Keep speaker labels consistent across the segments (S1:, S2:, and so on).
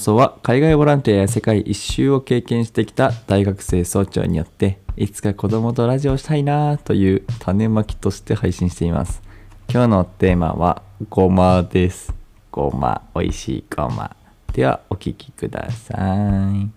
S1: 送は海外ボランティアや世界一周を経験してきた大学生総長によっていつか子供とラジオしたいなという種まきとして配信しています。今日のテーマはごまです。ごま美味しいごま。ではお聞きください。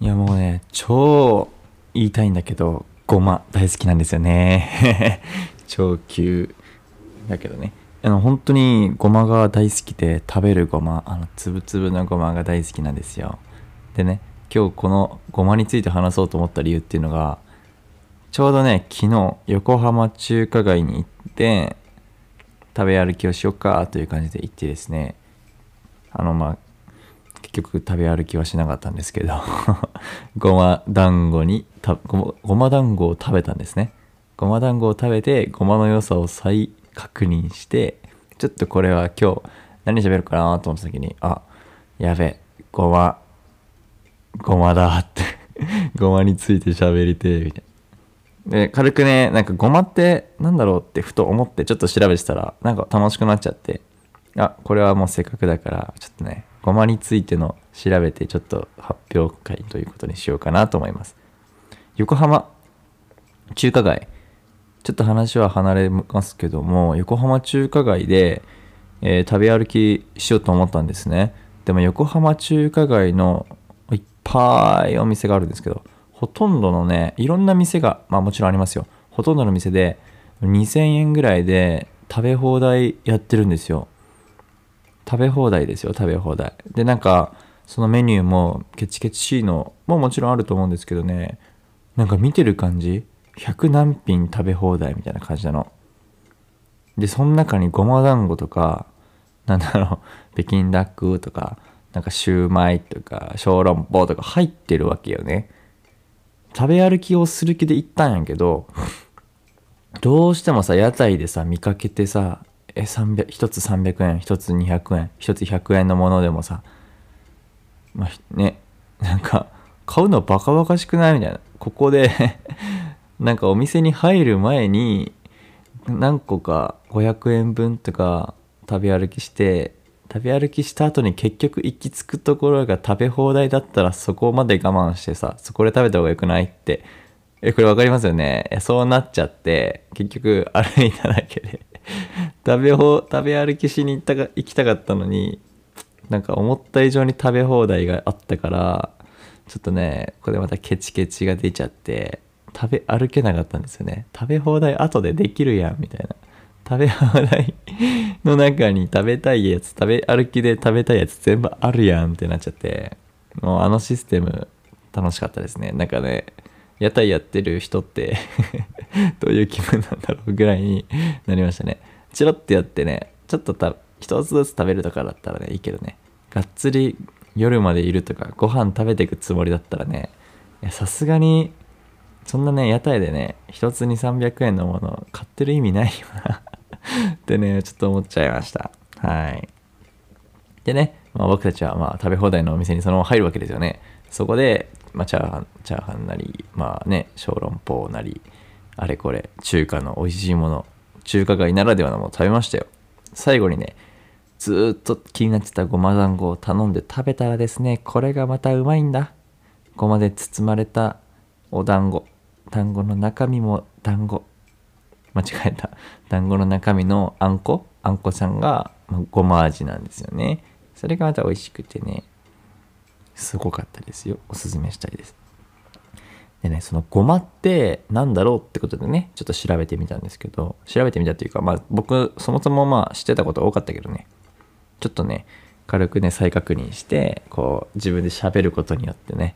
S1: いやもうね超言いたいんだけどごま大好きなんですよね。超級。だけどね。あの本当にごまが大好きで食べるごまあのつぶつぶのごまが大好きなんですよ。でね今日このごまについて話そうと思った理由っていうのがちょうどね昨日横浜中華街に行って食べ歩きをしようかという感じで行ってですね。あのまあ結局食べ歩きはしなかったんですけど ごま団子にたごごま団子を食べたんですね。ごま団子を食べてごまの良さを再確認してちょっとこれは今日何喋るかなと思った時にあやべごまごまだって ごまについて喋りてみたいな。で軽くねなんかごまってなんだろうってふと思ってちょっと調べてたらなんか楽しくなっちゃってあこれはもうせっかくだからちょっとねごまについての調べてちょっと発表会ということにしようかなと思います。横浜。中華街。ちょっと話は離れますけども横浜中華街で、えー食べ歩きしようと思ったんですね。でも横浜中華街のいっぱいお店があるんですけどほとんどのねいろんな店がまあもちろんありますよ。ほとんどの店で2000円ぐらいで食べ放題やってるんですよ。食べ放題ですよ食べ放題。でなんかそのメニューもケチケチしいのももちろんあると思うんですけどね。なんか見てる感じ？100何品食べ放題みたいな感じなの。でその中にごま団子とかなんだろう北京ダックとかなんかシューマイとか小籠包とか入ってるわけよね。食べ歩きをする気で行ったんやけどどうしてもさ屋台でさ見かけてさえ1つ300円1つ200円1つ100円のものでもさまあねなんか買うのバカバカしくない？みたいな。ここで なんかお店に入る前に何個か500円分とか食べ歩きして食べ歩きした後に結局行き着くところが食べ放題だったらそこまで我慢してさそこで食べた方がよくないって。えこれ分かりますよね？そうなっちゃって結局歩いただけで。食べほ食べ歩きしに行ったか行きたかったのになんか思った以上に食べ放題があったからちょっとねこれまたケチケチが出ちゃって食べ歩けなかったんですよね。食べ放題後でできるやんみたいな。食べ放題の中に食べたいやつ食べ歩きで食べたいやつ全部あるやんってなっちゃってもうあのシステム楽しかったですね。なんかね屋台やってる人って どういう気分なんだろうぐらいになりましたね。チロってやってねちょっとた一つずつ食べるとかだったらねいいけどね。がっつり夜までいるとかご飯食べていくつもりだったらねさすがにそんなね屋台でね一つに300円のもの買ってる意味ないよな。ってねちょっと思っちゃいました。はい。でね、まあ、僕たちはまあ食べ放題のお店にそのまま入るわけですよね。そこで、まあ、チャーハンチャーハンなりまあね小籠包なりあれこれ中華の美味しいもの中華街ならではのもの食べましたよ。最後にねずっと気になってたごま団子を頼んで食べたらですねこれがまたうまいんだ。ごまで包まれたお団子。団子の中身も団子。間違えた。団子の中身のあんこ？あんこさんが、ごま味なんですよね。それがまた美味しくてね。すごかったですよ。おすすめしたいです。でねそのごまってなんだろうってことでねちょっと調べてみたんですけど。調べてみたっていうかまあ僕そもそもまあ知ってたこと多かったけどね。ちょっとね軽くね再確認してこう自分で喋ることによってね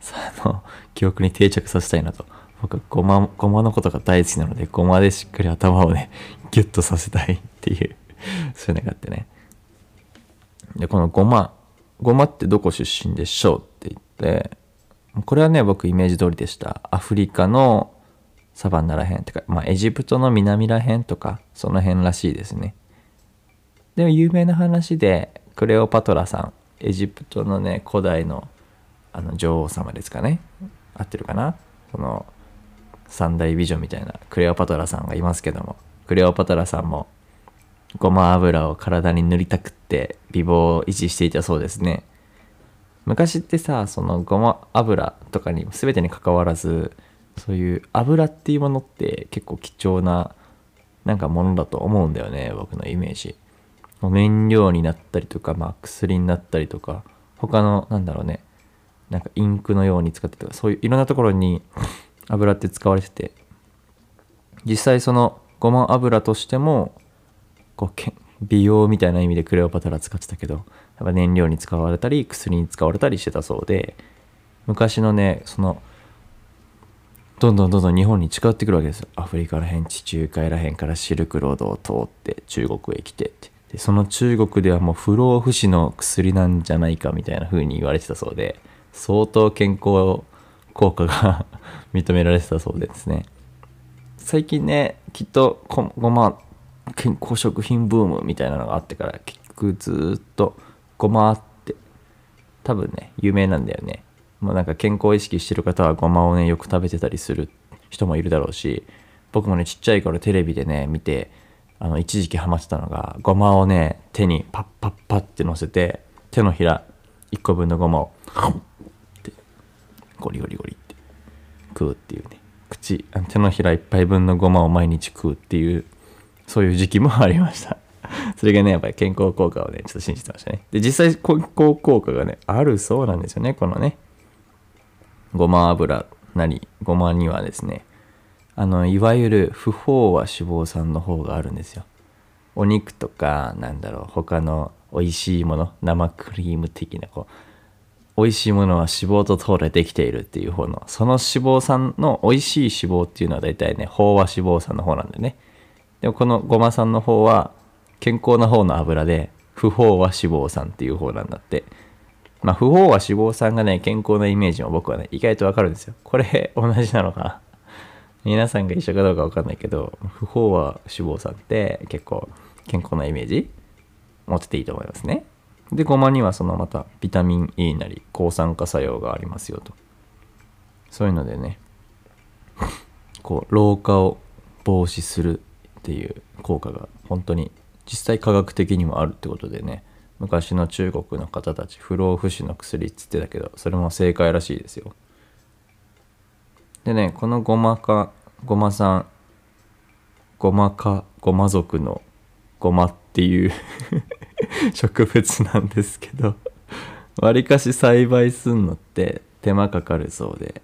S1: さあの記憶に定着させたいなと。僕ごまごまのことが大好きなのでごまでしっかり頭をねギュッとさせたいっていうそういうのがあってね。でこのごまごまってどこ出身でしょうって言ってこれはね僕イメージ通りでした。アフリカのサバンナらへんとか、まあ、エジプトの南らへんとかその辺らしいですね。でも有名な話でクレオパトラさんエジプトのね古代のあの女王様ですかね。合ってるかな。その三大美女みたいなクレオパトラさんがいますけども。クレオパトラさんもごま油を体に塗りたくって美貌を維持していたそうですね。昔ってさそのごま油とかに全てに関わらずそういう油っていうものって結構貴重ななんかものだと思うんだよね僕のイメージ。燃料になったりとか、まあ、薬になったりとか他のなんだろうねなんかインクのように使ってとかそういういろんなところに 油って使われてて実際そのごま油としてもこうけ美容みたいな意味でクレオパトラ使ってたけどやっぱ燃料に使われたり薬に使われたりしてたそうで昔のねそのどんどんどんどん日本に近寄ってくるわけですよ。アフリカらへん地中海らへんからシルクロードを通って中国へ来てって。でその中国ではもう不老不死の薬なんじゃないかみたいな風に言われてたそうで相当健康効果が 認められてたそうですね。最近ねきっとごま健康食品ブームみたいなのがあってから結局ずっとごまって多分ね有名なんだよね。もうなんか健康意識してる方はごまをねよく食べてたりする人もいるだろうし僕もねちっちゃい頃テレビでね見てあの一時期ハマってたのがごまをね手にパッパッパッって乗せて手のひら1個分のごまをってゴリゴリゴリって食うっていうね。口手のひら1杯分のごまを毎日食うっていうそういう時期もありました。それがねやっぱり健康効果をねちょっと信じてましたね。で実際健康効果がねあるそうなんですよねこのね。ごま油なりごまにはですねあのいわゆる不飽和脂肪酸の方があるんですよ。お肉とかなんだろう他の美味しいもの生クリーム的なこう美味しいものは脂肪と糖でできているっていう方のその脂肪酸の美味しい脂肪っていうのは大体ね飽和脂肪酸の方なんでね。でもこのごま酸の方は健康な方の油で不飽和脂肪酸っていう方なんだって。まあ不飽和脂肪酸がね健康なイメージも僕はね意外とわかるんですよ。これ同じなのかな？皆さんが一緒かどうかわかんないけど不飽和脂肪酸って結構健康なイメージ持ってていいと思いますね。でごまにはそのまたビタミン E なり抗酸化作用がありますよと。そういうのでねこう老化を防止するっていう効果が本当に実際科学的にもあるってことでね昔の中国の方たち不老不死の薬っつってたけどそれも正解らしいですよ。でねこのごまかごまさんごまかごま族のごまっていう 植物なんですけどわりかし栽培すんのって手間かかるそうで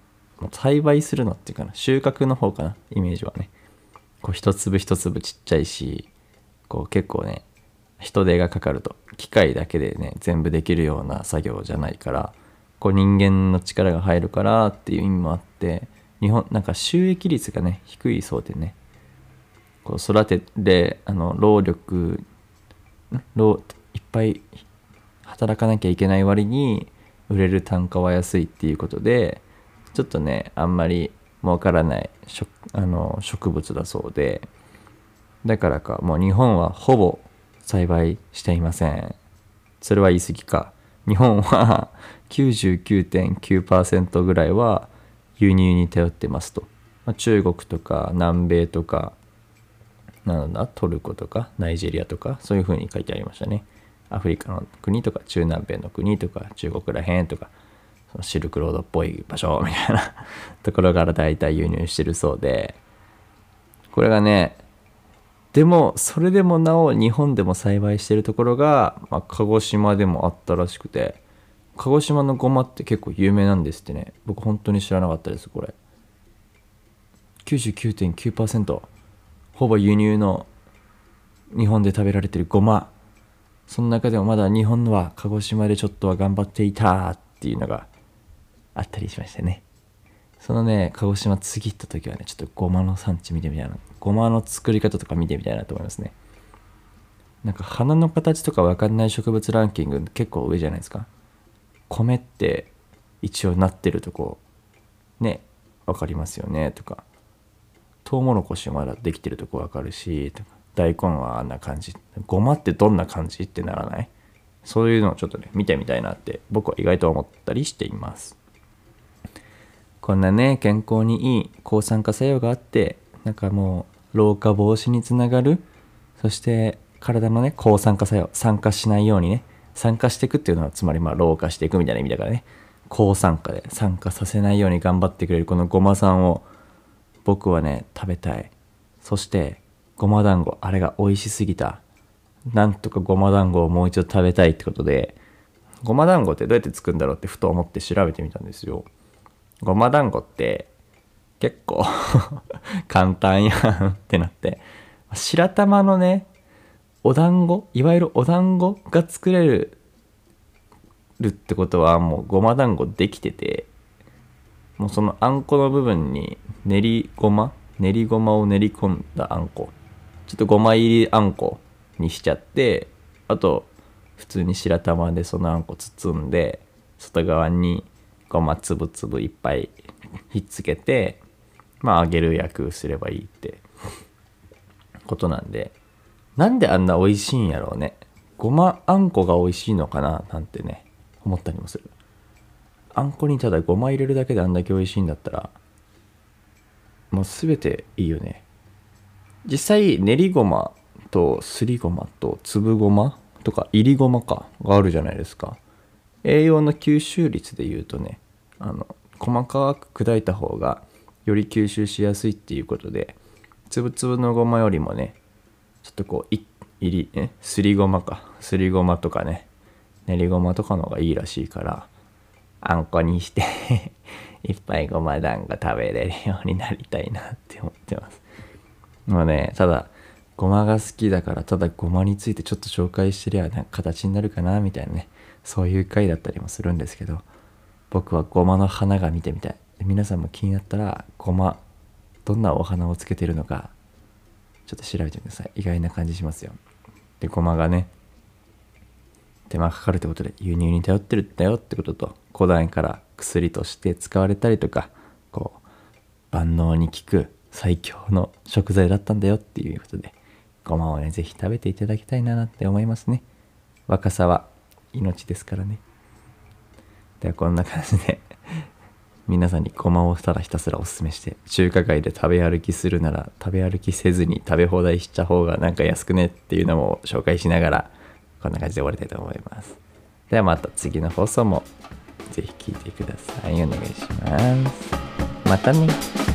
S1: 栽培するのっていうかな収穫の方かなイメージはね。こう一粒一粒ちっちゃいしこう結構ね人手がかかると機械だけでね全部できるような作業じゃないからこう人間の力が入るからっていう意味もあって日本なんか収益率がね低いそうでね。こう育てであの労力労いっぱい働かなきゃいけない割に売れる単価は安いっていうことでちょっとねあんまり儲からない植あの植物だそうでだからかもう日本はほぼ栽培していません。それは言い過ぎか。日本は 99.9%ぐらいは輸入に頼ってますと、まあ、中国とか南米とかなんだトルコとかナイジェリアとかそういう風に書いてありましたね。アフリカの国とか中南米の国とか中国らへんとかそのシルクロードっぽい場所 みたいな ところから大体輸入してるそうで。これがねでもそれでもなお日本でも栽培してるところが、まあ、鹿児島でもあったらしくて。鹿児島のごまって結構有名なんですってね。僕本当に知らなかったですこれ。99.9%ほぼ輸入の日本で食べられてるごま。その中でもまだ日本のは鹿児島でちょっとは頑張っていたっていうのがあったりしましてね。そのね鹿児島次行った時はねちょっとごまの産地見てみたいな。ごまの作り方とか見てみたいなと思いますね。なんか花の形とか分かんない植物ランキング結構上じゃないですか。米って一応なってるとこね分かりますよねとか。トウモロコシまだできてるとこ分かるしとか。大根はあんな感じ。ごまってどんな感じってならない？そういうのをちょっとね見てみたいなって僕は意外と思ったりしています。こんなね健康にいい抗酸化作用があってなんかもう老化防止につながる。そして体のね抗酸化作用酸化しないようにね酸化していくっていうのはつまりまあ老化していくみたいな意味だからね。抗酸化で酸化させないように頑張ってくれるこのごまさんを僕はね食べたい。そしてごま団子あれが美味しすぎた。なんとかごま団子をもう一度食べたいってことでごま団子ってどうやって作るんだろうってふと思って調べてみたんですよ。ごま団子って結構 簡単やんってなって。白玉のねお団子いわゆるお団子が作れるってことはもうごま団子できててもうそのあんこの部分に練りごま練りごまを練り込んだあんこちょっとごま入りあんこにしちゃってあと普通に白玉でそのあんこ包んで外側にごまつぶつぶいっぱいひっつけてまあ揚げる焼くすればいいってことなんでなんであんな美味しいんやろうね。ごまあんこが美味しいのかな？なんてね思ったりもする。あんこにただごま入れるだけであんだけ美味しいんだったらもう全ていいよね。実際練りごまとすりごまと粒ごまとかいりごまかがあるじゃないですか。栄養の吸収率で言うとねあの細かく砕いた方がより吸収しやすいっていうことでつぶつぶのごまよりもねちょっとこういいりえ？すりごまか。すりごまとかね。練りごまとかの方がいいらしいからあんこにしていっぱいごま団子食べれるようになりたいなって思ってます。もうねただごまが好きだからただごまについてちょっと紹介してりゃなんか形になるかなみたいなねそういう回だったりもするんですけど僕はごまの花が見てみたい。皆さんも気になったらごまどんなお花をつけてるのかちょっと調べてください。意外な感じしますよ。でごまがね手間かかるってことで輸入に頼ってるんだよってことと古代から薬として使われたりとかこう万能に効く最強の食材だったんだよっていうことでごまをね是非食べていただきたいなって思いますね。若さは命ですからね。ではこんな感じで皆さんにごまをただひたすらおすすめして中華街で食べ歩きするなら食べ歩きせずに食べ放題しちゃ方がなんか安くねっていうのも紹介しながらこんな感じで終わりたいと思います。ではまた次の放送もぜひ聴いてください。お願いします。またね。